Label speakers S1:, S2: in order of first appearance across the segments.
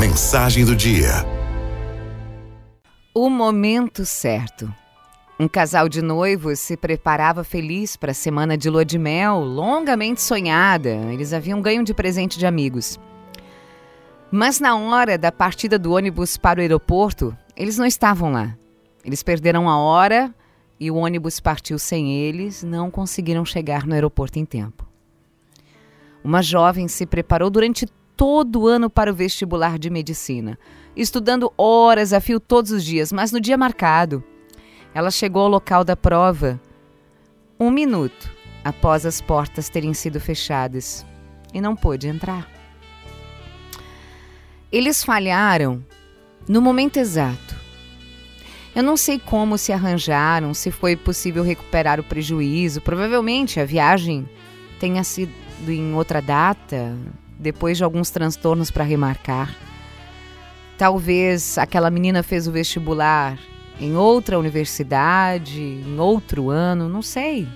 S1: Mensagem do dia.
S2: O momento certo. Um casal de noivos se preparava feliz para a semana de lua de mel, longamente sonhada. Eles haviam ganho de presente de amigos. Mas na hora da partida do ônibus para o aeroporto, eles não estavam lá. Eles perderam a hora e o ônibus partiu sem eles, não conseguiram chegar no aeroporto em tempo. Uma jovem se preparou durante todo ano para o vestibular de medicina, estudando horas a fio todos os dias, mas no dia marcado, ela chegou ao local da prova um minuto após as portas terem sido fechadas e não pôde entrar. Eles falharam no momento exato eu não sei como se arranjaram, se foi possível recuperar o prejuízo. Provavelmente a viagem tenha sido em outra data, depois de alguns transtornos para remarcar. Talvez aquela menina fez o vestibular em outra universidade, em outro ano, não sei.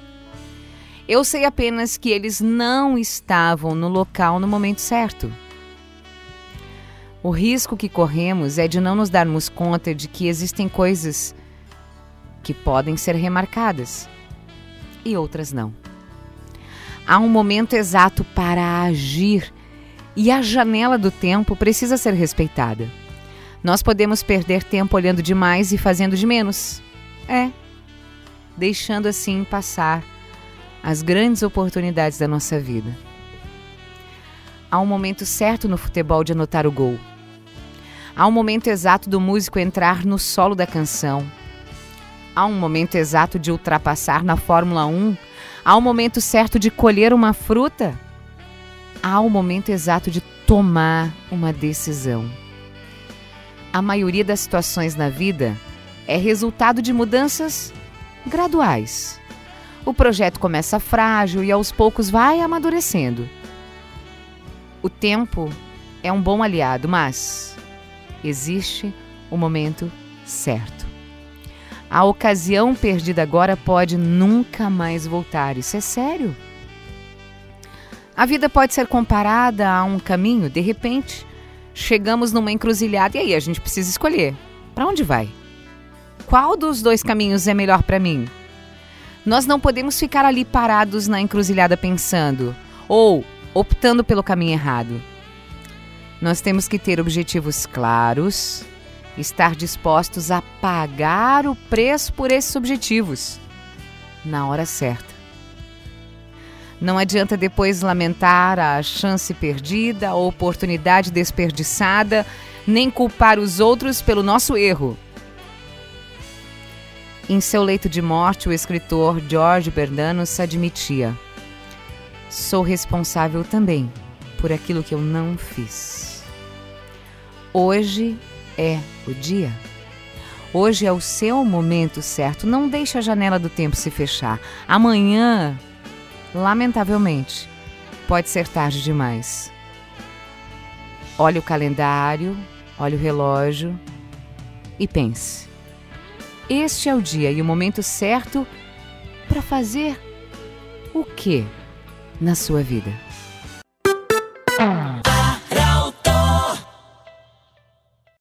S2: Eu sei apenas que eles não estavam no local no momento certo. O risco que corremos é de não nos darmos conta de que existem coisas que podem ser remarcadas e outras não. Há um momento exato para agir e a janela do tempo precisa ser respeitada. Nós podemos perder tempo olhando demais e fazendo de menos. É, deixando assim passar as grandes oportunidades da nossa vida. Há um momento certo no futebol de anotar o gol. Há um momento exato do músico entrar no solo da canção. Há um momento exato de ultrapassar na Fórmula 1. Há um momento certo de colher uma fruta. Há um momento exato de tomar uma decisão. A maioria das situações na vida é resultado de mudanças graduais. O projeto começa frágil e aos poucos vai amadurecendo. O tempo é um bom aliado, mas existe o momento certo. A ocasião perdida agora pode nunca mais voltar. Isso é sério. A vida pode ser comparada a um caminho, de repente, chegamos numa encruzilhada e aí a gente precisa escolher. Para onde vai? Qual dos dois caminhos é melhor para mim? Nós não podemos ficar ali parados na encruzilhada pensando ou optando pelo caminho errado. Nós temos que ter objetivos claros, estar dispostos a pagar o preço por esses objetivos na hora certa. Não adianta depois lamentar a chance perdida, a oportunidade desperdiçada, nem culpar os outros pelo nosso erro. Em seu leito de morte, o escritor George Bernanos admitia: Sou responsável também por aquilo que eu não fiz. Hoje é o dia. Hoje é o seu momento certo. Não deixe a janela do tempo se fechar. Amanhã, Lamentavelmente, pode ser tarde demais. Olhe o calendário, olhe o relógio e pense. Este é o dia e o momento certo para fazer o que na sua vida?